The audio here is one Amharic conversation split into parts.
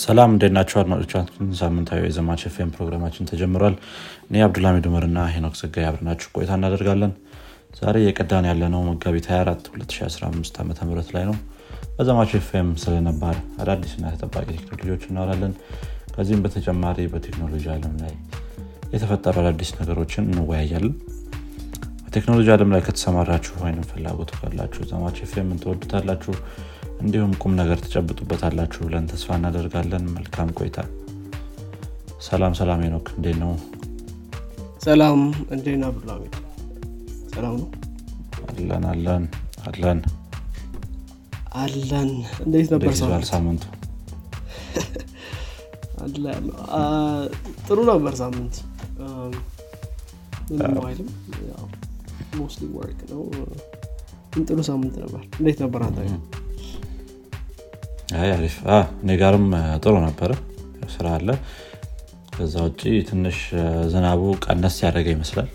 ሰላም እንዴት ናቸው አድማጮቻችን ሳምንታዊ የዘማች ኤፍኤም ፕሮግራማችን ተጀምሯል። እኔ አብዱልሚድ ኡመር እና ሄኖክ ዘጋይ አብረናችሁ ቆይታ እናደርጋለን። ዛሬ የቀዳን ያለነው መጋቢት 24 2015 ዓ ም ላይ ነው። በዘማች ኤፍኤም ስለነባር አዳዲስና ተጠባቂ ቴክኖሎጂዎች እናወራለን። ከዚህም በተጨማሪ በቴክኖሎጂ አለም ላይ የተፈጠሩ አዳዲስ ነገሮችን እንወያያለን። በቴክኖሎጂ አለም ላይ ከተሰማራችሁ ወይም ፍላጎቱ ካላችሁ ዘማች ኤፍኤም ትወዱታላችሁ እንዲሁም ቁም ነገር ትጨብጡበታላችሁ ብለን ተስፋ እናደርጋለን። መልካም ቆይታ። ሰላም ሰላም ኖክ እንዴት ነው? ሰላም ነህ አብዱልሀሚድ ሰላም ነው? አለን አለን አለን። አለን። እንዴት ነበር ሳምንቱ? ጥሩ ነበር ሳምንት። ምንም mostly work ነው። ጥሩ ሳምንት ነበር። እንዴት ነበር? አንተ አሪፍ። እኔ ጋርም ጥሩ ነበረ። ስራ አለ። ከዛ ውጭ ትንሽ ዝናቡ ቀነስ ያደረገ ይመስላል።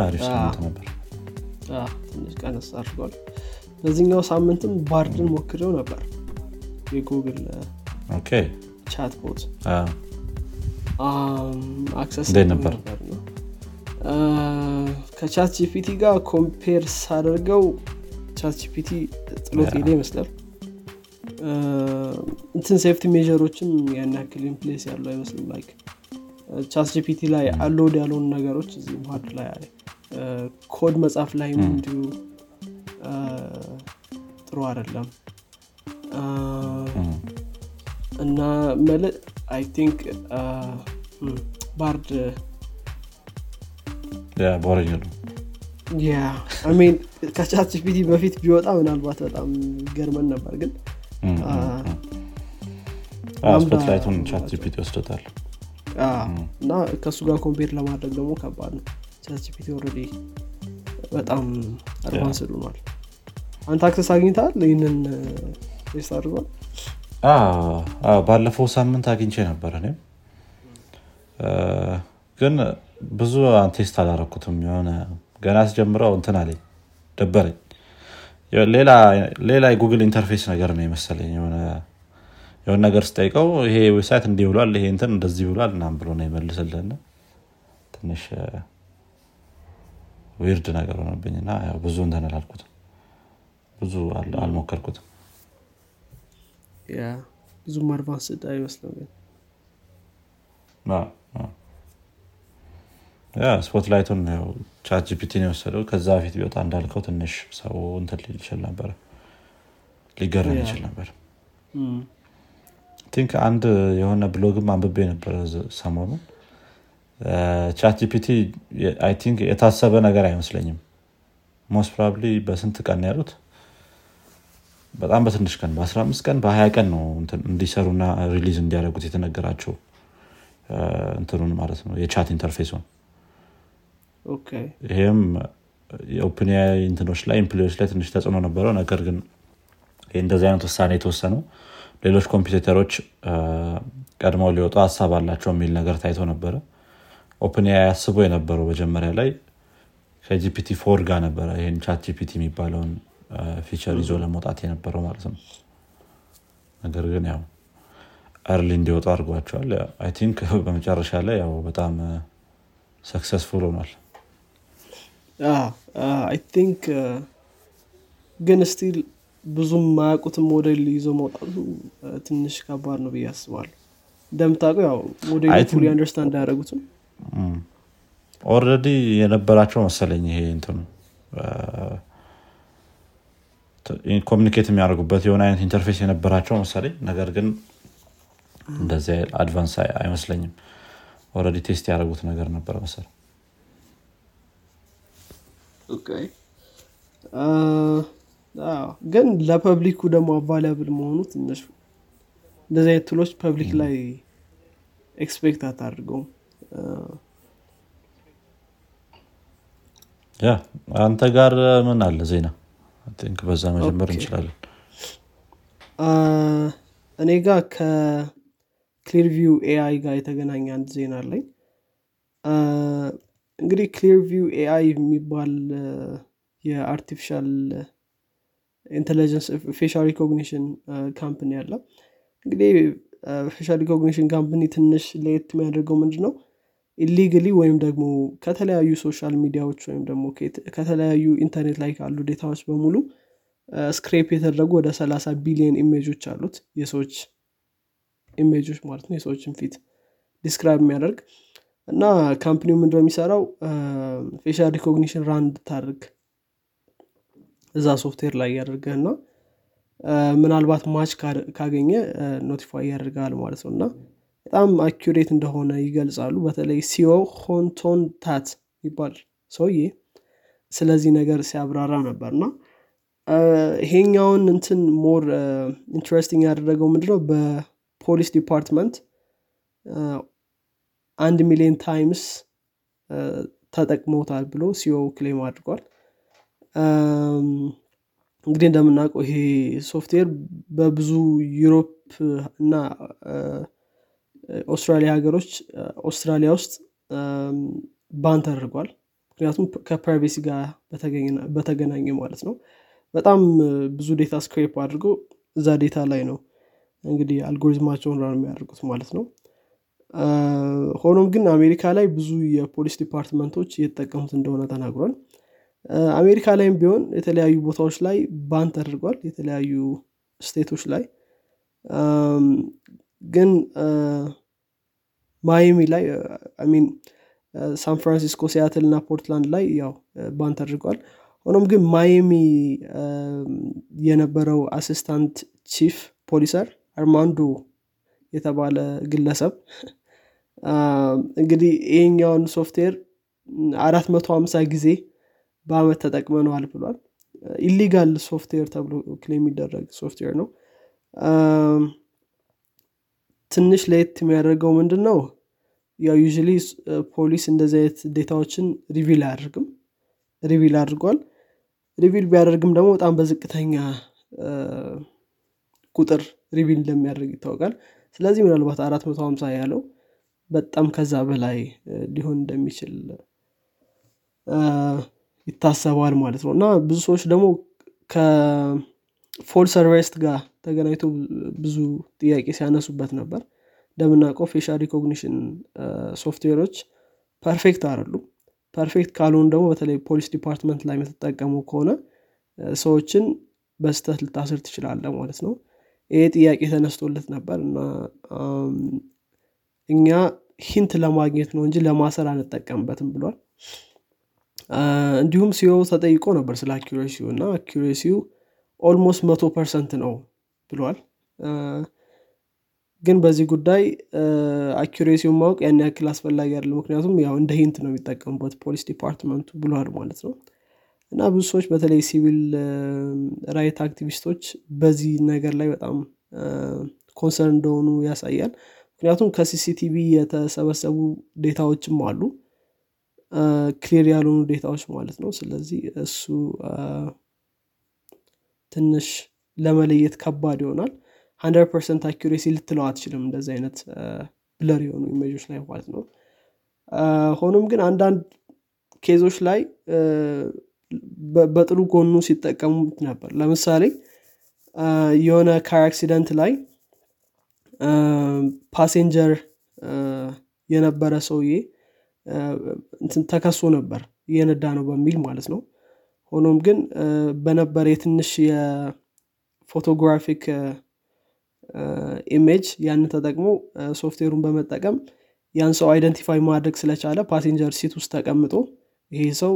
አሪፍ ሳምንት ነበር። ትንሽ ቀነስ አድርጓል። በዚህኛው ሳምንትም ባርድን ሞክሬው ነበር። የጉግል okay። chat bot አ፣ access ነበር? ከቻት ጂፒቲ ጋር compare ሳደርገው ቻት ጂፒቲ ጥሎት ሄደ ይመስላል እንትን safety measure ኦችም ያን ያክል in place ያለው አይመስልም። like ቻት ጂፒቲ ላይ allowed ያልሆኑ ነገሮች እዚህ ባርድ ላይ ኮድ መጻፍ ላይም እንዲሁ ጥሩ አይደለም። እና መለ I think ባርድ ነው። ያ ከቻት ጂፒቲ በፊት ቢወጣ ምናልባት በጣም ገርመን ነበር ግን spotlight ኡን ቻት ጂፒቲ ወስዶታል. አ፣ እና ከእሱ ጋር compare ለማድረግ ደግሞ ከባድ ነው። ቻት ጂፒቲ በጣም advanced ሆኗል። አንተ access አግኝተሃል? ይህንን test አድርገሃል አ፣ አ፣ ባለፈው ሳምንት አግኝቼ ነበር እኔም። አ፣ ግን ብዙ test አላረኩትም። የሆነ ገና ስጀምረው እንትን አለኝ ደበረኝ ሌላ የጉግል interface ነገር ነው የመሰለኝ የሆነ ነገር ስጠይቀው ይሄ website እንዲህ ብሏል ይሄ እንትን እንደዚህ ብሏል እናም ብሎ ነው ይመልስልን ትንሽ weird ነገር ሆነብኝ እና ብዙ እንትን አላልኩትም። ብዙ አል- አልሞከርኩትም። ብዙም አዎ፣ አዎ። ያ spotlight ኡን ቻት ጂፒቲ ነው የወሰደው። ከዛ በፊት ቢወጣ እንዳልከው ትንሽ ሰው እንትን ሊል ይችል ነበር ሊገረም ይችል ነበር። think አንድ የሆነ ብሎግም አንብቤ ነበረ ዝ- ሰሞኑ ቻት ጂፒቲ I think የታሰበ ነገር አይመስለኝም። most probably በስንት ቀን ያሉት? በጣም በትንሽ ቀን በ15 ቀን በ20 ቀን ነው እንዲሰሩና release እንዲያደርጉት የተነገራቸው እንትኑን ማለት ነው የ chat interface ኡን ይሄም የኦፕን ኤአይ እንትኖች ላይ employee ዎች ላይ ትንሽ ተጽዕኖ ነበረው። ነገር ግን እንደዚህ አይነት ውሳኔ የተወሰነው ሌሎች ኮምፒውተሮች ቀድመው ሊወጡ ሀሳብ አላቸው የሚል ነገር ታይቶ ነበረ። ኤአይ አስቦ የነበረው መጀመሪያ ላይ ከጂፒቲ ፎር ጋር ነበረ ይህን ቻት ጂፒቲ የሚባለውን feature ይዞ ለመውጣት የነበረው ማለት ነው። ነገር ግን ያው early እንዲወጡ አድርጓቸዋል። I think በመጨረሻ ላይ ያው በጣም successful ሆኗል I think ግን still ብዙም ማያውቁትን ሞዴል ይዞ መውጣቱ አ፣ ትንሽ ከባድ ነው ብዬ አስባለሁ። እንደምታውቀው ያው ሞዴሉ fully understand አያደረጉትም already የነበራቸው መሰለኝ ይሄ እንትኑ። communicate የሚያደርጉበት የሆነ አይነት interface የነበራቸው መሰለኝ። ነገር ግን እንደዚህ advance አይ- አይመስለኝም። already test ያደረጉት ነገር አ፣ አዎ፣ ግን ለ public ኡ ደግሞ available መሆኑ ትንሽ እንደዚህ አይነት tool ኦች public ላይ expect አታድርገውም ያ አንተ ጋር ምን አለ ዜና? think በዛ መጀመር እንችላለን። እኔ ጋር ከክሊር ቪው ኤአይ ጋር የተገናኘ አንድ ዜና አለኝ እንግዲህ ክሊር ቪው ኤአይ የሚባል የ artificial intelligence facial recognition company አለ። እንግዲህ facial recognition company ትንሽ ለየት የሚያደርገው ምንድ ነው illegally ወይም ደግሞ ከተለያዩ social media ዎች ወይም ደግሞ ከተለያዩ ኢንተርኔት ላይ ካሉ data ዎች በሙሉ scrape የተደረጉ ወደ 30 ቢሊዮን image ኦች አሉት የሰዎች image ኦች ማለት ነው የሰዎችን ፊት describe የሚያደርግ እና company ው ምንድ የሚሰራው? facial recognition run እንድታደርግ እዛ ሶፍትዌር ላይ ያደርገህ እና ምናልባት match ካገኘ notify ያደርጋል ማለት ነው። እና በጣም accurate እንደሆነ ይገልጻሉ። በተለይ CEO ሆንቶን ታት ይባል ሰውዬ ስለዚህ ነገር ሲያብራራ ነበር። እና ይሄኛውን እንትን more interesting ያደረገው ምንድነው? በ police department አንድ ሚሊዮን times ተጠቅመውታል ብሎ CEO claim አድርጓል። እንግዲህ እንደምናውቀው ይሄ ሶፍትዌር በብዙ ዩሮፕ እና ኦስትራሊያ ሀገሮች ኦስትራሊያ ውስጥ ban ተደርጓል። ምክንያቱም ከ privacy ጋር በተገናኘ ማለት ነው። በጣም ብዙ data scrape አድርጎ እዛ data ላይ ነው እንግዲህ algorithm ኣቸውን run የሚያደርጉት ማለት ነው ሆኖም ግን አሜሪካ ላይ ብዙ የፖሊስ department ኦች እየተጠቀሙት እንደሆነ ተናግሯል። አሜሪካ ላይም ቢሆን የተለያዩ ቦታዎች ላይ ban ተደርጓል የተለያዩ state ኦች ላይ። ግን ማይሚ ላይ I mean ሳን ፍራንሲስኮ ሲያትል እና ፖርትላንድ ላይ ያው ban ተደርጓል። ሆኖም ግን ማይሚ የነበረው assistant chief officer አርማንዶ የተባለ ግለሰብ እንግዲህ ይሄኛውን ሶፍትዌር አራት መቶ ሀምሳ ጊዜ በአመት ተጠቅመነዋል ብሏል። illegal software ተብሎ claim የሚደረግ ሶፍትዌር ነው። ትንሽ ለየት የሚያደርገው ምንድን ነው ያው you ፖሊስ እንደዚህ አይነት data ዎችን reveal አያደርግም። reveal አድርጓል። reveal ቢያደርግም ደግሞ በጣም በዝቅተኛ ቁጥር reveal እንደሚያደርግ ይታወቃል። ስለዚህ ምናልባት አራት መቶ ሀምሳ ያለው በጣም ከዛ በላይ ሊሆን እንደሚችል ይታሰባል ማለት ነው። እና ብዙ ሰዎች ደግሞ ከ false arrest ጋር ተገናኝቶ ብዙ ጥያቄ ሲያነሱበት ነበር። እንደምናውቀው facial recognition software ኦች perfect አይደሉም። perfect ካልሆኑ ደግሞ በተለይ ፖሊስ department ላይ የምትጠቀሙ ከሆነ ሰዎችን በስህተት ልታስር ትችላለህ ማለት ነው። ይሄ ጥያቄ ተነስቶለት ነበር እና እኛ hint ለማግኘት ነው እንጂ ለማሰር አንጠቀምበትም ብሏል። እንዲሁም CEO ው ተጠይቆ ነበር ስለ accuracy ው እና accuracy ው almost መቶ percent ነው ብሏል። ግን በዚህ ጉዳይ accuracy ውን ማወቅ ያን ያክል አስፈላጊ አይደለም ምክንያቱም ያው እንደ hint ነው የሚጠቀሙበት ፖሊስ department ኡ ብሏል ማለት ነው። እና ብዙ ሰዎች በተለይ civil right activist ኦች በዚህ ነገር ላይ በጣም concern እንደሆኑ ያሳያል ምክንያቱም ከ CCTV የተሰበሰቡ data ዎችም አሉ። clear ያልሆኑ data ዎች ማለት ነው። ስለዚህ እሱ ትንሽ ለመለየት ከባድ ይሆናል። hundred percent accuracy ልትለው አትችልም እንደዚህ አይነት blur የሆኑ image ኦች ላይ ማለት ነው። ሆኖም ግን አንዳንድ case ኦች ላይ በጥሩ ጎኑ ሲጠቀሙት ነበር። ለምሳሌ የሆነ car accident ላይ passenger የነበረ ሰውዬ ተከሶ ነበር እየነዳ ነው በሚል ማለት ነው። ሆኖም ግን በነበረ የትንሽ የ photographic image ያንን ተጠቅሞ ሶፍትዌሩን በመጠቀም ያን ሰው identify ማድረግ ስለቻለ passenger seat ውስጥ ተቀምጦ ይሄ ሰው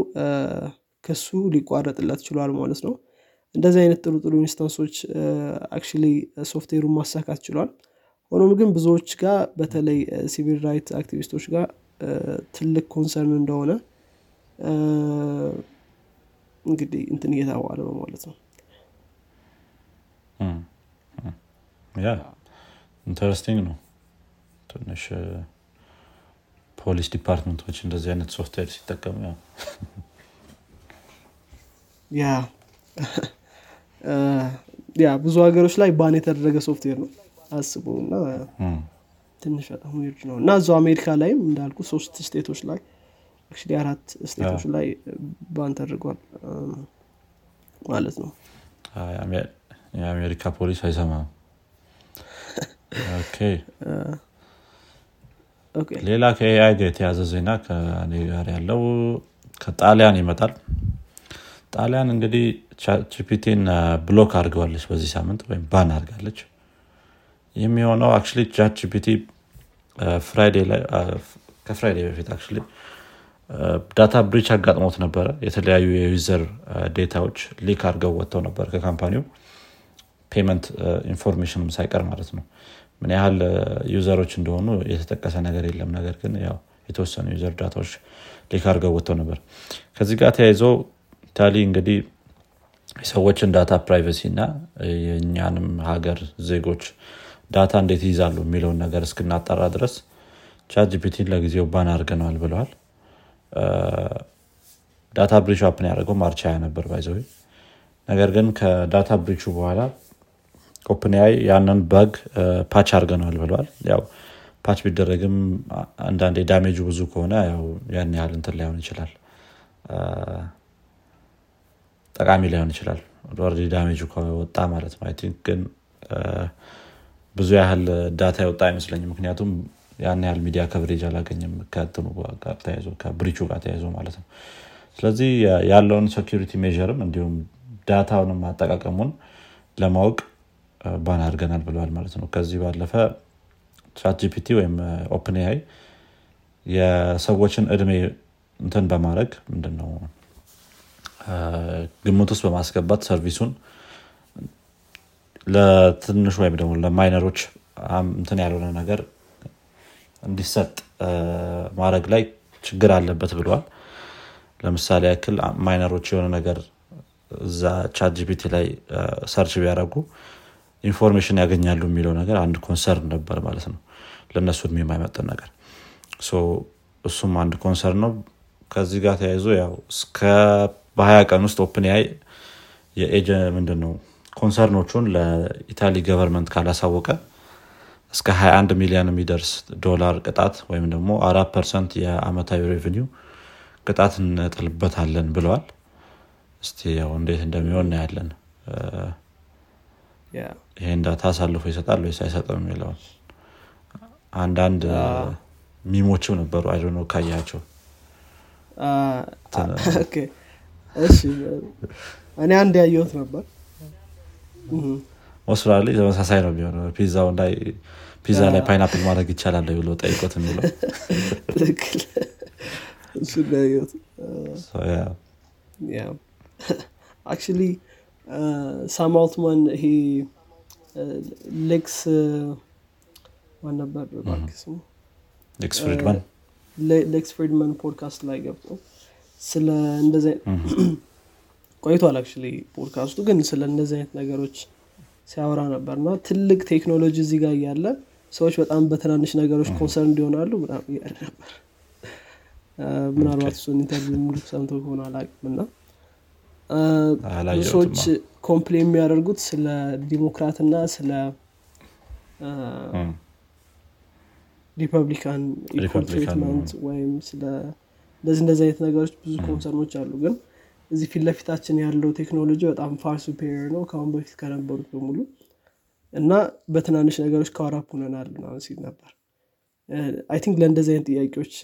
ክሱ ሊቋረጥለት ችሏል ማለት ነው። እንደዚህ አይነት ጥሩ ጥሩ instance ኦች actually software ኡን ማሳካት ችሏል ሆኖም ግን ብዙዎች ጋር በተለይ civil right activist ኦች ጋር ትልቅ concern እንደሆነ እንግዲህ እንትን እየተባለ ነው ማለት ነው። yeah interesting ነው። ትንሽ ፖሊስ department ኦች እንደዚህ አይነት ሶፍትዌር ሲጠቀሙ ያው yeah yeah ብዙ ሀገሮች ላይ ban የተደረገ ሶፍትዌር ነው አስቡ እና ትንሽ በጣም weird ነው። እና እዛው አሜሪካ ላይም እንዳልኩ ሶስት state ኦች ላይ actually አራት state ኦች ላይ ban ተደርጓል። ማለት ነው። የአሜሪካ ፖሊስ አይሰማም። ሌላ ከ AI ጋር የተያዘ ዜና ከኔ ጋር ያለው ከጣሊያን ይመጣል። ጣሊያን እንግዲህ ChatGPT ን block አድርገዋለች በዚህ ሳምንት ወይም ban አድርጋለች የሚሆነው actually ChatGPT ከ Friday በፊት actually data breach አጋጥሞት ነበረ የተለያዩ የ user data ዎች leak አድርገው ወጥተው ነበር ከ company ው። payment information ም ሳይቀር ማለት ነው። ምን ያህል user ኦች እንደሆኑ የተጠቀሰ ነገር የለም። ነገር ግን ያው የተወሰኑ user data ዎች leak አድርገው ወጥተው ነበር። ከዚህ ጋር ተያይዞ ኢታሊ እንግዲህ የሰዎችን data privacy እና የእኛንም ሀገር ዜጎች data እንዴት ይይዛሉ የሚለውን ነገር እስክናጠራ ድረስ ChatGPT ን ለጊዜው ban አድርገነዋል ብለዋል። data breach ኡ happen ያደረገው March ሀያ ነበር by the way ነገር ግን ከ data breach ኡ በኋላ OpenAI ያንን bug patch አድርገነዋል ብለዋል። ያው patch ቢደረግም አንዳንድ damage ኡ ብዙ ከሆነ ያን ያህል እንትን ላይሆን ይችላል። ጠቃሚ ላይሆን ይችላል። damage ኡ ከወጣ ማለት ነው። ግን ብዙ ያህል data የወጣ አይመስለኝም። ምክንያቱም ያን ያህል ሚዲያ coverage አላገኘም ከእንትኑ ተያይዞ ከ breach ኡ ጋር ተያይዞ ማለት ነው። ስለዚህ ያለውን security measure ም እንዲሁም data ውንም አጠቃቀሙን ለማወቅ ban አድርገናል ብለዋል ማለት ነው። ከዚህ ባለፈ ChatGPT ወይም OpenAI የሰዎችን እድሜ እንትን በማድረግ ምንድነው ግምት ውስጥ በማስገባት service ኡን ለትንሽ ወይም ደግሞ ለ minor ኦች እንትን ያልሆነ ነገር እንዲሰጥ ማድረግ ላይ ችግር አለበት ብለዋል። ለምሳሌ ያክል minor ኦች የሆነ ነገር እዛ ChatGPT ላይ search ቢያደረጉ information ያገኛሉ የሚለው ነገር አንድ concern ነበር ማለት ነው። ለእነሱ እድሜ የማይመጥን ነገር። እሱም አንድ concern ነው። ከዚህ ጋር ተያይዞ ያው እስከ በሀያ ቀን ውስጥ OpenAI የኤጀ ምንድን ነው concern ኦቹን ለ Italy government ካላሳወቀ እስከ 21 ሚሊዮን የሚደርስ ዶላር ቅጣት ወይም ደግሞ አራት percent የአመታዊ revenue ቅጣት እንጥልበታለን ብለዋል። እስቲ ያው እንዴት እንደሚሆን እናያለን። ይሄን data አሳልፎ ይሰጣል ወይስ አይሰጥም የሚለውን? አንዳንድ meme ኦችም ነበሩ። አይ ነው ካያቸው። እኔ አንድ ያየሁት ነበር ኦስትራሊ ተመሳሳይ ነው የሚሆነው። ፒዛው ላይ ፒዛ ላይ pineapple ማድረግ ይቻላል ብሎ ጠይቆት የሚለው። actually ሳም አልትማን ይሄ ሌክስ ማን ነበር? ሌክስ ፍሪድማን ሌክስ ፍሪድማን ፖድካስት ላይ ገብቶ ስለ እንደዚህ ቆይቷል actually podcast ኡ ግን ስለ እንደዚህ አይነት ነገሮች ሲያወራ ነበር እና ትልቅ ቴክኖሎጂ እዚህ ጋር እያለ ሰዎች በጣም በትናንሽ ነገሮች concern እንዲሆናሉ ምናምን እያለ ነበር። ምናልባት እሱን interview ሙሉ ሰምቶ ከሆነ አላቅም እና ሰዎች complain የሚያደርጉት ስለ ዲሞክራት እና ስለ Republican equal treatment ወይም ስለ እንደዚህ እንደዚህ አይነት ነገሮች ብዙ concern ኦች አሉ ግን እዚህ ፊት ለፊታችን ያለው ቴክኖሎጂ በጣም far superior ነው ከአሁን በፊት ከነበሩት በሙሉ። እና በትናንሽ ነገሮች ከ wrap up ሁነናል ምናምን ሲል ነበር። I think ለእንደዚህ አይነት ጥያቄዎች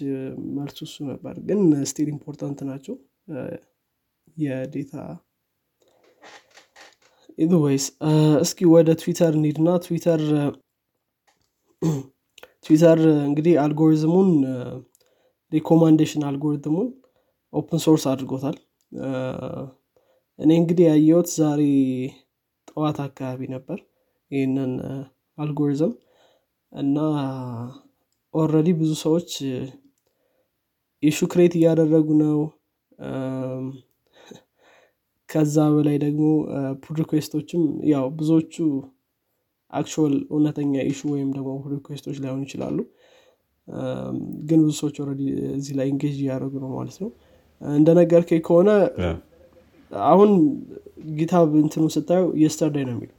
መልሱ እሱ ነበር ግን still important ናቸው። anyways እስኪ ወደ ትዊተር እንሂድና ትዊተር ትዊተር እንግዲህ algorithm ኡን recommendation algorithm ኡን open source አድርጎታል እኔ እንግዲህ ያየሁት ዛሬ ጠዋት አካባቢ ነበር ይህንን አልጎሪዝም እና already ብዙ ሰዎች issue create እያደረጉ ነው። ከዛ በላይ ደግሞ pull request ኦችም ያው ብዙዎቹ actual እውነተኛ issue ወይም ደግሞ pull ላይሆኑ ይችላሉ። ግን ብዙ ሰዎች already እዚህ ላይ engage እያደረጉ ነው ማለት ነው እንደነገርከኝ ከሆነ አሁን ጊታብ እንትኑ ስታየው የስተርዳይ ነው የሚለው።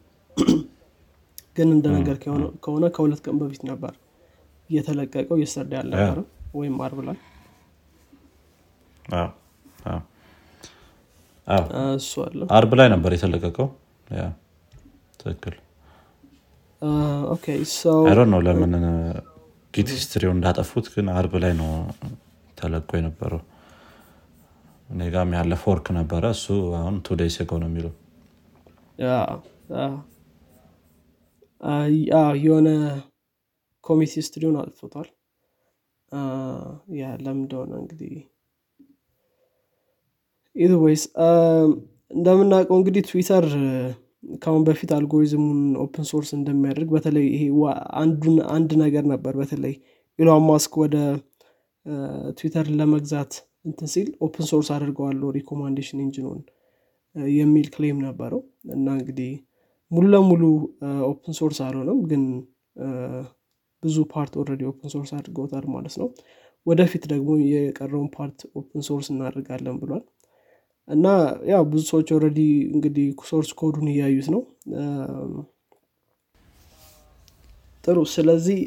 ግን እንደነገር ከሆነ ከሁለት ቀን በፊት ነበር እየተለቀቀው የስተርዳይ አልነበረም ወይም አርብ ላይ። እሱ አለ። አርብ ላይ ነበር የተለቀቀው? ትክክል። ነው ለምን ጊት ሂስትሪው እንዳጠፉት ግን አርብ ላይ ነው ተለቆ የነበረው እኔ ጋም ያለ ፎርክ ነበረ። እሱ አሁን ቱ ዴይስ ጎ ነው የሚለው። የሆነ ኮሚቴ ስትሪውን አጥፍቷል አ፣ ያ ለምን እንደሆነ እንግዲህ። ኢትወይስ እንደምናውቀው እንግዲህ ትዊተር ከአሁን በፊት አልጎሪዝሙን ኦፕን ሶርስ እንደሚያደርግ በተለይ ይሄ አንዱን አንድ ነገር ነበር። በተለይ ኢሎን ማስክ ወደ ትዊተር ለመግዛት እንትን ሲል open source አድርገዋለሁ recommendation engine ኡን የሚል claim ነበረው። እና እንግዲህ ሙሉ ለሙሉ open source አልሆነም ግን ብዙ part already open source አድርገውታል ማለት ነው። ወደፊት ደግሞ የቀረውን part open source እናደርጋለን ብሏል። እና ያው ብዙ ሰዎች already እንግዲህ source code ኡን እያዩት ነው። ጥሩ ስለዚህ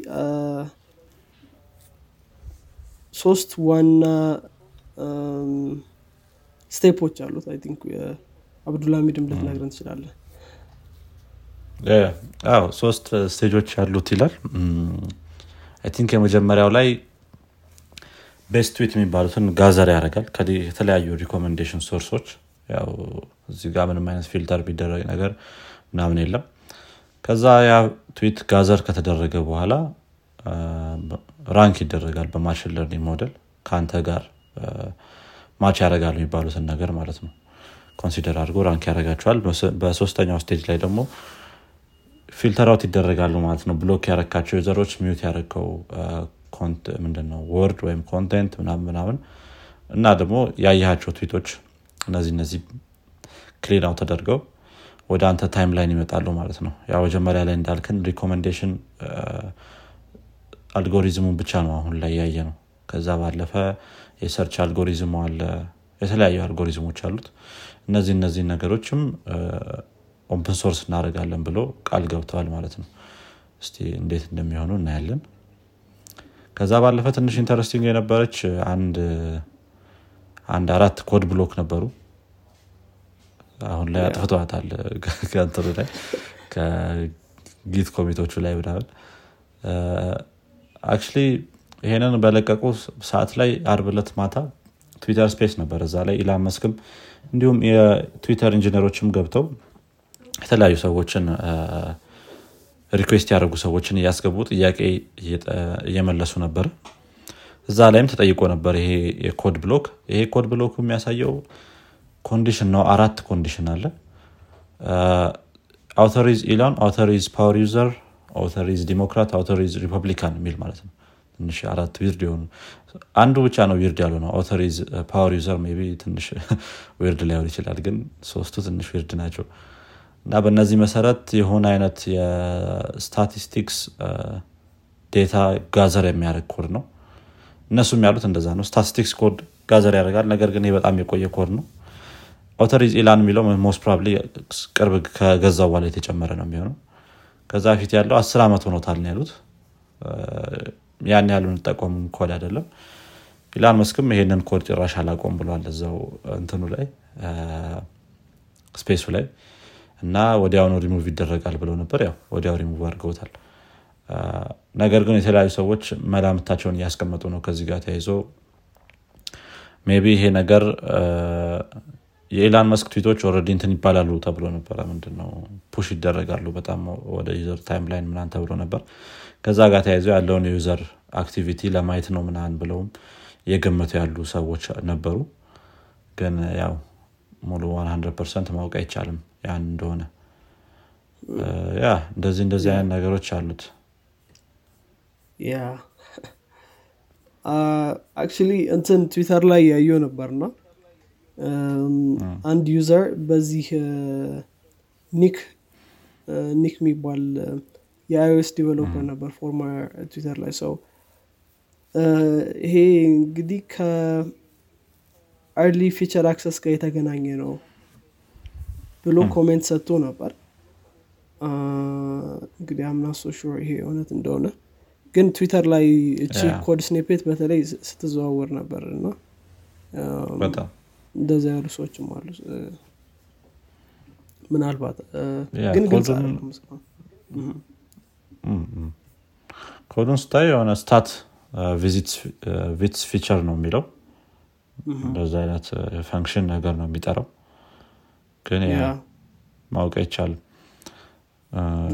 ሶስት ዋና step ኦች አሉት። I think አብዱልሚድም ልትነግረን ትችላለን አዎ ሶስት stage ኦች ያሉት ይላል። I think የመጀመሪያው ላይ best tweet የሚባሉትን gather ያደርጋል። የተለያዩ recommendation source ኦች እዚህ ጋር ምንም አይነት filter ቢደረግ ነገር ምናምን የለም። ከዛ ያ tweet gather ከተደረገ በኋላ rank ይደረጋል በ machine learning model ከአንተ ጋር match ያደርጋል የሚባሉትን ነገር ማለት ነው። consider አድርጎ rank ያደርጋቸዋል። በሶ- በሶስተኛው stage ላይ ደግሞ filter out ይደረጋሉ ማለት ነው። block ያረካቸው user ኦች mute ያደረገው ምንድነው? word ወይም content ምናምን ምናምን እና ደግሞ ያየሃቸው ትዊቶች እነዚህ እነዚህ clean out ተደርገው ወደ አንተ timeline ይመጣሉ ማለት ነው። ያው መጀመሪያ ላይ እንዳልክን recommendation algorithm ኡን ብቻ ነው አሁን ላይ ያየ ነው ከዛ ባለፈ የ search algorithm ኡ አለ የተለያዩ አልጎሪዝሞች አሉት። እነዚህ እነዚህ ነገሮችም open source እናደርጋለን ብሎ ቃል ገብተዋል ማለት ነው። እስቲ እንዴት እንደሚሆኑ እናያለን። ከዛ ባለፈ ትንሽ interesting የነበረች አንድ አንድ አራት code block ነበሩ። አሁን ላይ አጥፍተዋታል ከእንትኑ ላይ ከ Git commit ኦቹ ላይ ምናምን። actually ይሄንን በለቀቁ ሰዓት ላይ አርብ ዕለት ማታ Twitter Space ነበር። እዛ ላይ ኢሎን ማስክም እንዲሁም የትዊተር ኢንጂነሮችም ገብተው የተለያዩ ሰዎችን request ያደረጉ ሰዎችን እያስገቡ ጥያቄ እየመለሱ ነበር። እዛ ላይም ተጠይቆ ነበር ይሄ የ code block። ይሄ code block የሚያሳየው condition ነው። አራት condition አለ። author is Elon author is power user author is Democrat author is Republican የሚል ማለት ነው ትንሽ አራት weird የሆኑ አንዱ ብቻ ነው weird ያሉ ነው author is power user ቢ ትንሽ weird ላይሆን ይችላል ግን ሶስቱ ትንሽ weird ናቸው። እና በእነዚህ መሰረት የሆነ አይነት የስታቲስቲክስ data gather የሚያደርግ ኮድ ነው። እነሱም ያሉት እንደዛ ነው። ስታቲስቲክስ ኮድ gather ያደርጋል። ነገር ግን ይህ በጣም የቆየ ኮድ ነው። author is Elon የሚለው most probably ቅርብ ከገዛው በኋላ የተጨመረ ነው የሚሆነው። ከዛ በፊት ያለው አስር ዓመት ሆኖታል ያሉት ያን ያህል የምንጠቀሙ ኮድ አይደለም። ኢላን መስክም ይሄንን ኮድ ጭራሽ አላቆም ብሏል እዛው እንትኑ ላይ space ኡ ላይ እና ወዲያውኑ ሪሙቭ ይደረጋል ብለው ነበር። ያው ወዲያው ሪሙቭ አድርገውታል። ነገር ግን የተለያዩ ሰዎች መላምታቸውን እያስቀመጡ ነው ከዚህ ጋር ተያይዞ። maybe ይሄ ነገር የኢላን መስክ tweet ኦች already እንትን ይባላሉ ተብሎ ነበረ። ምንድነው? push ይደረጋሉ በጣም ወደ user timeline ምናን ተብሎ ነበር ከዛ ጋር ተያይዞ ያለውን የ user activity ለማየት ነው ምናን ብለውም የገመቱ ያሉ ሰዎች ነበሩ። ግን ያው ሙሉ 100 percent ማወቅ አይቻልም ያን እንደሆነ። ያ እንደዚህ እንደዚህ አይነት ነገሮች አሉት። ያ actually እንትን ትዊተር ላይ ያየው ነበርና አንድ user በዚህ ኒክ ኒክ የሚባል የ iOS developer ነበር former ትዊተር ላይ ሰው። ይሄ እንግዲህ ከ early feature access ጋር የተገናኘ ነው ብሎ comment ሰጥቶ ነበር። እንግዲህ I'm not so sure ይሄ እውነት እንደሆነ። ግን ትዊተር ላይ እቺ code snippet በተለይ ስትዘዋወር ነበር እና እንደዚ ያሉ ሰዎችም አሉ። ምናልባት ግን ግልጽ ኮዱን ስታይ የሆነ stat bits feature ነው የሚለው። እንደዚ አይነት function ነገር ነው የሚጠራው። ግን ማወቅ አይቻልም።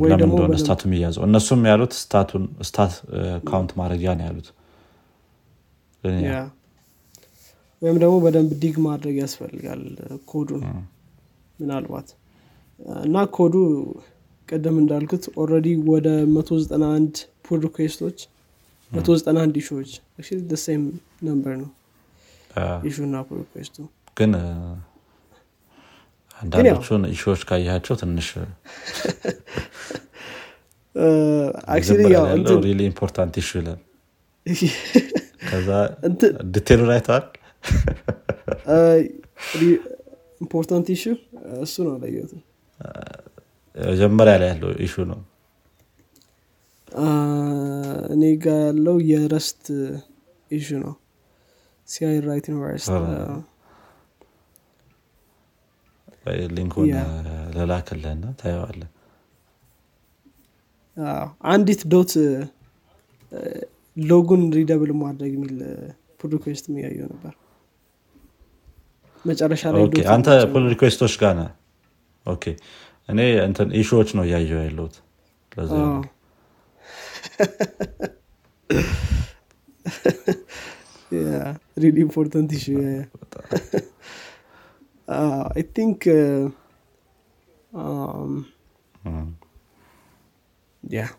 ለምን እንደሆነ stat ኡ የሚያዘው? እነሱም ያሉት stat ኡን stat count ማድረጊያ ነው ያሉት። ወይም ደግሞ በደንብ dig ማድረግ ያስፈልጋል ኮዱን። ምናልባት እና ኮዱ ቅድም እንዳልኩት already ወደ 191 pull request ኦች 191 issue ዎች same number ነው እ፣ issue እና pull request ኡ ግን አንዳንዶቹን issue ዎች ካያቸው ትንሽ really important issue ይላል. ከዛ detail ኡን አይተዋል ኢምፖርታንት ኢሹ እሱ ነው አላየሁትም መጀመሪያ ላይ ያለው ኢሹ ነው። እኔ ጋ ያለው የረስት ኢሹ ነው። ሲአይ ራይት ወይ ሊንኩን ያ። ለላክልህና ታየዋለ አንዲት ዶት ሎጉን ሪደብል ማድረግ የሚል pull request የሚያየው ነበር። መጨረሻ ላይ አንተ pull request ኦች ጋር okay እኔ እንትን issue ዎች ነው እያየው ያለሁት uh, I think, uh, um, um፣ yeah.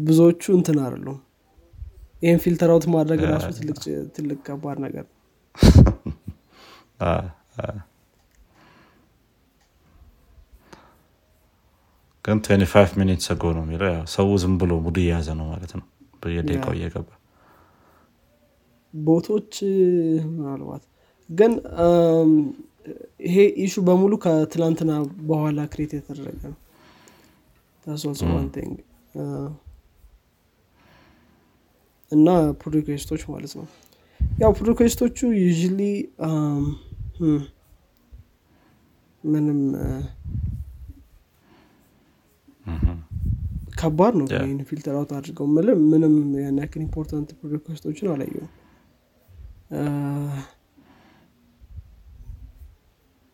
ብዙዎቹ እንትን አይደሉም። ይህን filter out ማድረግ. ራሱ ትልቅ ትልቅ ከባድ ነገር ነው። ግን 25 minutes ago ነው የሚለው ያው ሰው ዝም ብሎ mood እየያዘ ነው ማለት ነው በየደቂቃው. እየገባ bot ኦች ምናልባት ግን ይሄ issue በሙሉ ከትላንትና በኋላ create የተደረገ ነው. Uh, እና pull request ኦች ማለት ነው ያው pull request ኦቹ usually ምንም ከባድ ነው. ይህን filter out አድርገው ምንም ምንም ያን ያክል important request ኦችን አላየሁም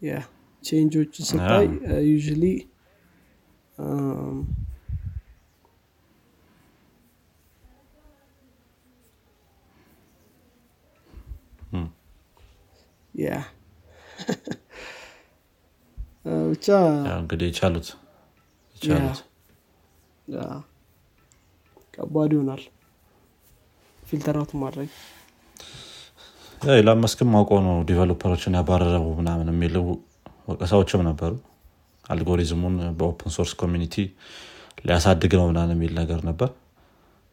ያ change ኦችን ስታይ እም። ያ ብቻ ያው እንግዲህ የቻሉት የቻሉት ያ፣ ከባድ ይሆናል። out ማድረግ። ኢላን መስክም አውቆ ነው developer ኦችን ያባረረው ምናምን የሚሉ ወቀሳዎችም ነበሩ። algorithm ኡን በ open source community ሊያሳድግ ነው ምናምን የሚል ነገር ነበር።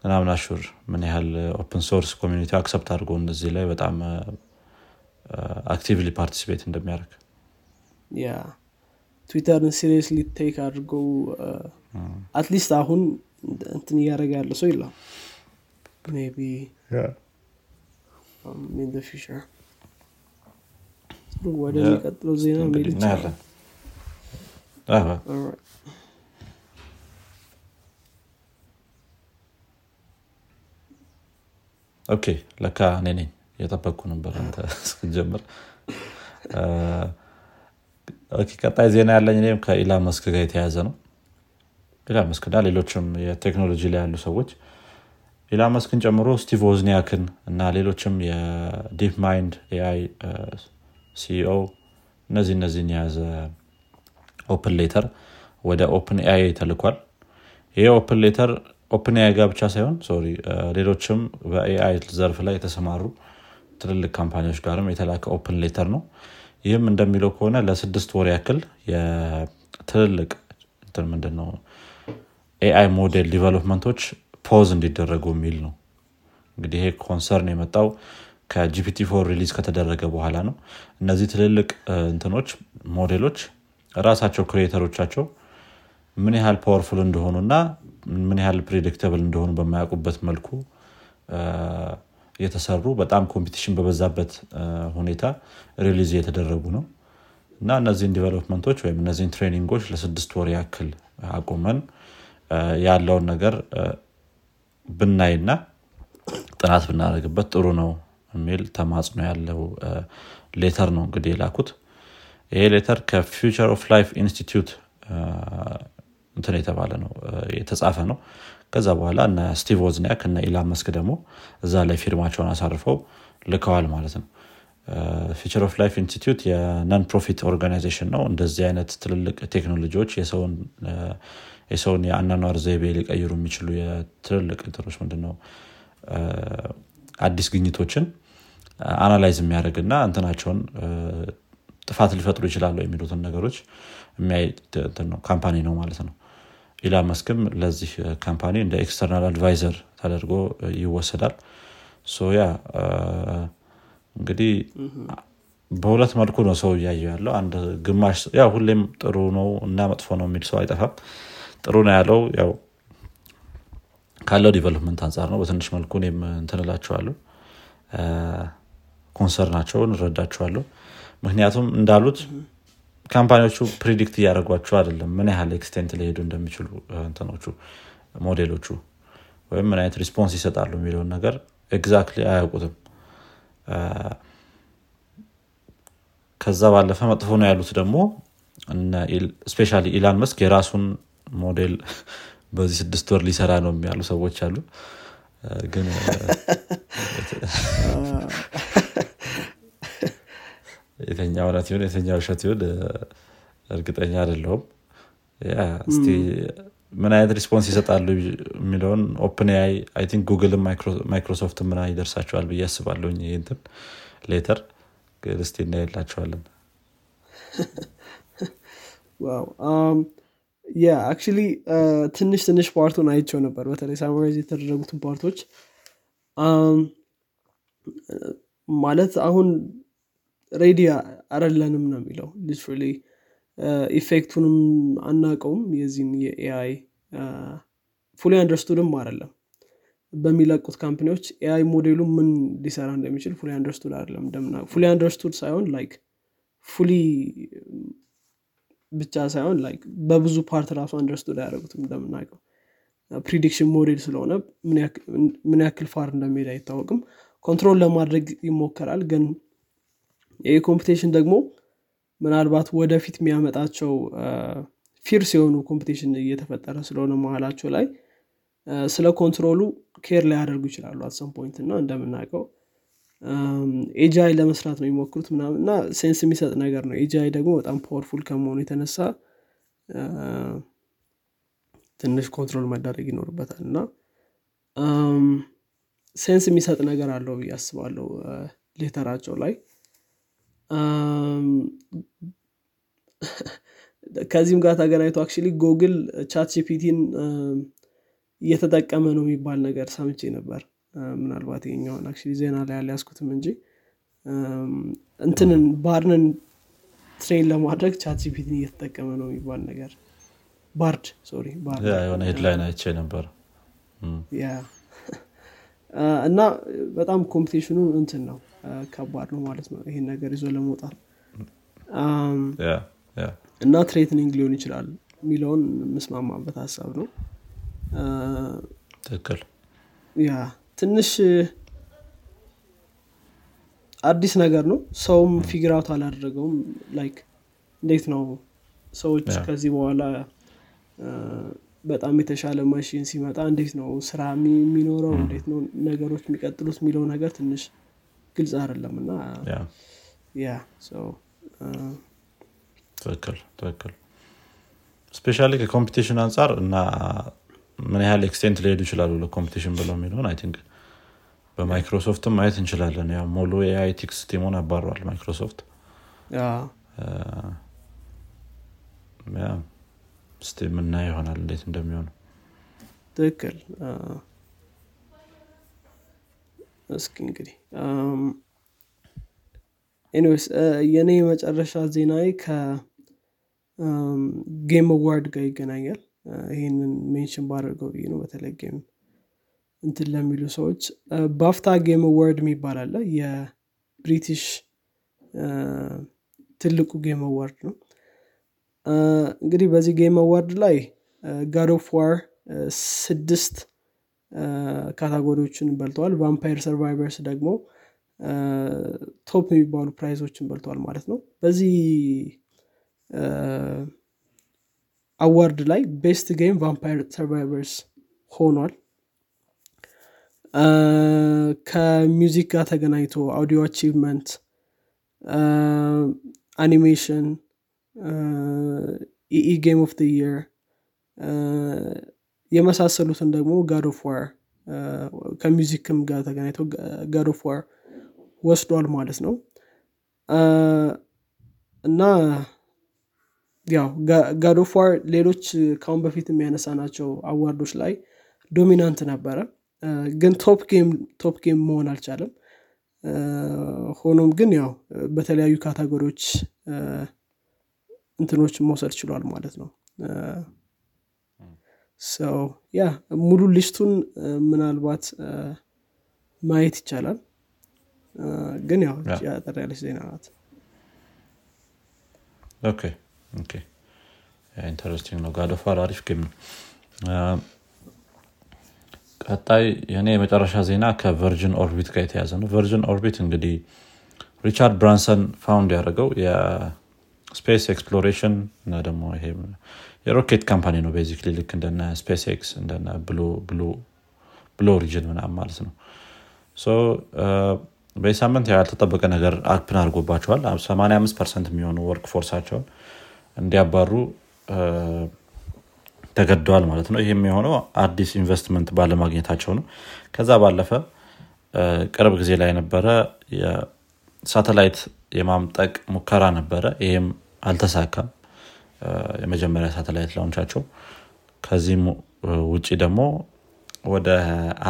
I'm not sure ምን ያህል open source community accept አድርጎ እነዚህ ላይ በጣም actively participate እንደሚያደርግ ትዊተርን seriously take አድርገው at least አሁን እንትን እያደረገ ያለ ሰው የለም። ቢ ፊቸር ወደሚቀጥለው ዜና Alright. Okay ለካ እኔ ነኝ እየጠበቅኩ ነበር አንተ ቀጣይ ዜና ያለኝ እኔም ከኢላን መስክ ጋር የተያዘ ነው። ኢላን መስክ እና ሌሎችም የቴክኖሎጂ ላይ ያሉ ሰዎች ኢላን መስክን ጨምሮ ስቲቭ ዎዝኒያክን እና ሌሎችም የ ዲፕ ማይንድ AI CEO እነዚህ እነዚህን የያዘ open letter ወደ ኦፕን ኤአይ ተልኳል። ይሄ open letter ኦፕን ኤአይ ጋር ብቻ ሳይሆን sorry ሌሎችም በ AI ዘርፍ ላይ የተሰማሩ ትልልቅ company ዎች ጋርም የተላከ open letter ነው ይህም እንደሚለው ከሆነ ለስድስት ወር ያክል የትልልቅ ምንድን AI model development ኦች pause እንዲደረጉ የሚል ነው። እንግዲህ ይሄ concern የመጣው ከጂፒቲ ፎር release ከተደረገ በኋላ ነው። እነዚህ ትልልቅ እንትኖች ሞዴሎች ራሳቸው creator ኦቻቸው ምን ያህል powerful እንደሆኑ እና ምን ያህል predictable እንደሆኑ በማያውቁበት መልኩ የተሰሩ በጣም competition በበዛበት ሁኔታ release የተደረጉ ነው። እና እነዚህን development ኦች ወይም እነዚህን training ኦች ለስድስት ወር ያክል አቁመን ያለውን ነገር ብናይና ጥናት ብናደርግበት ጥሩ ነው የሚል ተማጽኖ ያለው letter ነው እንግዲህ የላኩት። ይሄ letter ከፊውቸር ኦፍ ላይፍ ኢንስቲትዩት እንትን የተባለ ነው የተጻፈ ነው ከዛ በኋላ እነ ስቲቭ ዎዝኒያክ እና ኢላን መስክ ደግሞ እዛ ላይ ፊርማቸውን አሳርፈው ልከዋል ማለት ነው። ፊውቸር ኦፍ ላይፍ ኢንስቲትዩት የ non profit organization ነው። እንደዚህ አይነት ትልልቅ ቴክኖሎጂዎች የሰውን የአኗኗር ዘይቤ ሊቀይሩ የሚችሉ የትልልቅ እንትኖች ምንድነው? አዲስ ግኝቶችን analyze የሚያደርግና እንትናቸውን ጥፋት ሊፈጥሩ ይችላሉ የሚሉትን ነገሮች የሚያይ company ነው ማለት ነው ኢላን መስክም ለዚህ company እንደ external advisor ተደርጎ ይወሰዳል። ያ እንግዲህ በሁለት መልኩ ነው ሰው እያየው ያለው። አንድ ግማሽ ያው ሁሌም ጥሩ ነው እና መጥፎ ነው የሚል ሰው አይጠፋም። ጥሩ ነው ያለው። ያው ካለው development አንጻር ነው። በትንሽ መልኩ እኔም እንትንላቸዋለሁ concern ኣቸውን እረዳቸዋለሁ ምክንያቱም እንዳሉት company ዎቹ predict እያደረጓቸው አይደለም። ምን ያህል extent ሊሄዱ እንደሚችሉ እንትኖቹ ሞዴሎቹ ወይም ምን አይነት response ይሰጣሉ የሚለውን ነገር exactly አያውቁትም። ከዛ ባለፈ መጥፎ ነው ያሉት ደግሞ especially ኢላን መስክ የራሱን ሞዴል በዚህ ስድስት ወር ሊሰራ ነው የሚሉ ሰዎች አሉ። ግን የትኛው እውነት ይሁን የትኛው ውሸት ይሁን? እርግጠኛ አይደለውም እስቲ ምን አይነት response ይሰጣሉ የሚለውን ኦፕን ኤአይ I think ጉግልም ማይክሮሶፍት ምና ይደርሳቸዋል ብዬ አስባለሁ ይህንትን letter። ግን እስቲ እናየላቸዋለን yeah actually ትንሽ ትንሽ part ኡን አይቸው ነበር። በተለይ summarize የተደረጉትን part ኦች። ማለት አሁን ready አይደለንም ነው የሚለው። Literally effect ኡንም አናቀውም የዚህን የ AI fully understood ም አይደለም። በሚለቁት company ዎች AI model ኡ ምን ሊሰራ እንደሚችል fully understood አይደለም እንደምና fully understood ሳይሆን like fully ብቻ ሳይሆን like በብዙ part ራሱ understood አያደረጉትም እንደምናውቀው። Prediction model ስለሆነ ምን ያክል far እንደሚሄድ አይታወቅም። Control ለማድረግ ይሞከራል ግን ይህ competition ደግሞ ምናልባት ወደፊት የሚያመጣቸው fierce የሆኑ competition እየተፈጠረ ስለሆነ መሀላቸው ላይ ስለ control ኡ care less ያደርጉ ይችላሉ at some point እና እንደምናውቀው። AGI ለመስራት ነው የሚሞክሩት ምናምን እና sense የሚሰጥ ነገር ነው። AGI ደግሞ በጣም powerful ከመሆኑ የተነሳ ትንሽ control መደረግ ይኖርበታል እና sense የሚሰጥ ነገር አለው ብዬ አስባለሁ letter ኣቸው ላይ ከዚህም ጋር ተገናኝቶ actually ጎግል ቻት ጂፒቲን እየተጠቀመ ነው የሚባል ነገር ሰምቼ ነበር። ምናልባት የኛውን actually ዜና ላይ ያልያዝኩትም እንጂ። እንትንን ባርድን train ለማድረግ ቻት ጂፒቲን እየተጠቀመ ነው የሚባል ነገር። ባርድ sorry የሆነ headline አይቼ ነበር። እና በጣም competition ኡ እንትን ነው ከባድ ነው ማለት ነው ይሄን ነገር ይዞ ለመውጣት። እና threatening ሊሆን ይችላል የሚለውን የምስማማበት ሀሳብ ነው። ትክክል። Yeah ትንሽ አዲስ ነገር ነው ሰውም figure out አላደረገውም like እንዴት ነው ሰዎች ከዚህ በኋላ በጣም የተሻለ ማሽን ሲመጣ እንዴት ነው ስራ የሚኖረው እንዴት ነው ነገሮች የሚቀጥሉት የሚለው ነገር ትንሽ ግልጽ አይደለም እና yeah። ትክክል ትክክል። Especially ከ competition አንጻር እና ምን ያህል extent ሊሄዱ ይችላሉ ለ competition ብለው የሚለውን I think በማይክሮሶፍትም ማየት እንችላለን። ያው ሙሉ የ ethics team ኡን አባረዋል ማይክሮሶፍት። ስ የምና ይሆናል እንዴት እንደሚሆኑ ትክክል። እስኪ እንግዲህ anyways የእኔ መጨረሻ ዜናዊ ከ game award ጋር ይገናኛል። ይህንን mention ባደርገው ብዬ ነው በተለይ game እንትን ለሚሉ ሰዎች። BAFTA game award የሚባል አለ። የብሪቲሽ ትልቁ game award ነው። እንግዲህ በዚህ game award ላይ God of War ስድስት category ዎችን በልተዋል። Vampire Survivors ደግሞ top የሚባሉ prize ኦችን በልተዋል ማለት ነው። በዚህ award ላይ best game Vampire Survivors ሆኗል። ከ music ጋር ተገናኝቶ audio achievement animation ኢኢ game of year የመሳሰሉትን ደግሞ God of War ከ music ም ጋር ተገናኝቶ God ወስዷል ማለት ነው። እና ያው God ሌሎች ካሁን በፊት የሚያነሳ ናቸው award ኦች ላይ dominant ነበረ። ግን top game መሆን አልቻለም። ሆኖም ግን ያው በተለያዩ category ዎች እንትኖች መውሰድ ችሏል ማለት ነው ሰው ያ ሙሉ list ኡን ምናልባት ማየት ይቻላል። ግን ያው ያጠር ያለች ዜና ናት። ኦኬ ኦኬ። interesting ነው። God of War አሪፍ game ነው። ቀጣይ የኔ የመጨረሻ ዜና ከ Virgin Orbit ጋር የተያዘ ነው። Virgin Orbit እንግዲህ ሪቻርድ ብራንሰን found ያደረገው የ space exploration እና ደግሞ ይሄ የሮኬት company ነው basically ልክ እንደነ SpaceX እንደነ Blue Origin ምናም ማለት ነው። በዚህ ሳምንት ያልተጠበቀ ነገር happen አድርጎባቸዋል። 85 percent የሚሆኑ workforce ኣቸውን እንዲያባሩ ተገደዋል ማለት ነው። ይህም የሆነው አዲስ ኢንቨስትመንት ባለማግኘታቸው ነው። ከዛ ባለፈ ቅርብ ጊዜ ላይ ነበረ ሳተላይት የማምጠቅ ሙከራ ነበረ። ይህም አልተሳካም የመጀመሪያ ሳተላይት launch ኣቸው። ከዚህም ውጭ ደግሞ ወደ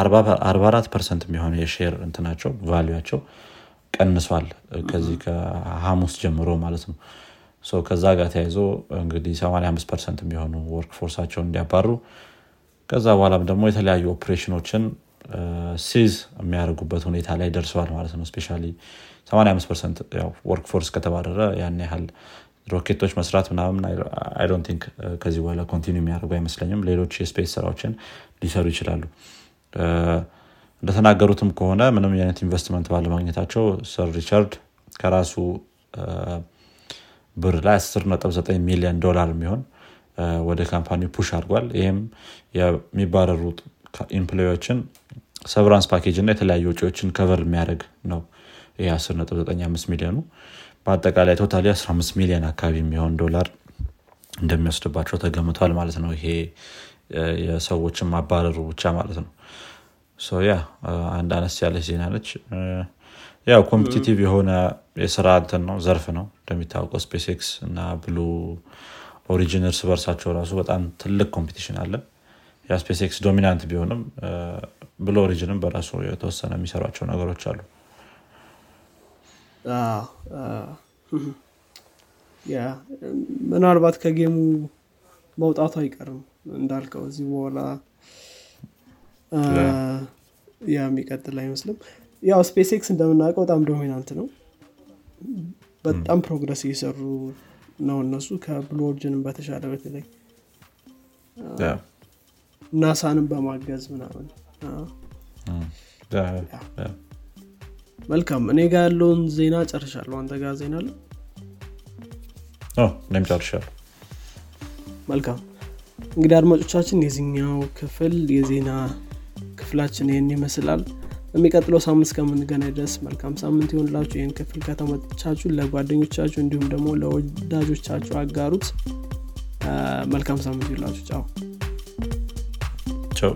44 percent የሚሆነ የ share እንትናቸው value ያቸው ቀንሷል ከዚህ ከሐሙስ ጀምሮ ማለት ነው። ከዛ ጋር ተያይዞ እንግዲህ 85 percent የሚሆኑ workforce ኣቸውን እንዲያባሩ ከዛ በኋላም ደግሞ የተለያዩ operation ኦችን cease የሚያደርጉበት ሁኔታ ላይ ደርሰዋል ማለት ነው። especially 85 percent workforce ከተባረረ ያን ያህል ሮኬቶች መስራት ምናምን I don't think ከዚህ በኋላ continue የሚያደርጉ አይመስለኝም። ሌሎች የ space ስራዎችን ሊሰሩ ይችላሉ። እንደተናገሩትም ከሆነ ምንም አይነት ኢንቨስትመንት ባለማግኘታቸው Sir ሪቻርድ ከራሱ ብር ላይ 109 ሚሊዮን ዶላር የሚሆን ወደ company push አድርጓል። ይህም የሚባረሩ employee ዎችን severance package እና የተለያዩ ወጪዎችን cover የሚያደርግ ነው። ይህ 195 ሚሊዮኑ በአጠቃላይ totally 15 ሚሊዮን አካባቢ የሚሆን ዶላር እንደሚወስድባቸው ተገምቷል ማለት ነው። ይሄ የሰዎችን ማባረሩ ብቻ ማለት ነው። ያ አንድ አነስ ያለች ዜና ነች። ያው competitive የሆነ የስራ እንትን ነው ዘርፍ ነው። እንደሚታወቀው SpaceX እና Blue Origin እርስ በርሳቸው ራሱ በጣም ትልቅ competition አለ። ያ SpaceX dominant ቢሆንም Blue Origin ም በራሱ የተወሰነ የሚሰሯቸው ነገሮች አሉ ምናልባት ከ game ኡ መውጣቱ አይቀርም እንዳልከው እዚህ በኋላ ያ የሚቀጥል አይመስልም። ያው SpaceX እንደምናውቀው በጣም dominant ነው። በጣም progress እየሰሩ ነው እነሱ ከ Blue Origin ም በተሻለ በተለይ ናሳንም በማገዝ ምናምን መልካም። እኔ ጋር ያለውን ዜና ጨርሻለሁ። አንተ ጋር ዜና አለ? እኔም ጨርሻለሁ። መልካም። እንግዲህ አድማጮቻችን የዚኛው ክፍል የዜና ክፍላችን ይህን ይመስላል። በሚቀጥለው ሳምንት እስከምንገናኝ ድረስ መልካም ሳምንት ይሆንላችሁ ይህን ክፍል ከተመቻችሁ ለጓደኞቻችሁ እንዲሁም ደግሞ ለወዳጆቻችሁ አጋሩት። መልካም ሳምንት ይሆንላችሁ ጫው ቻው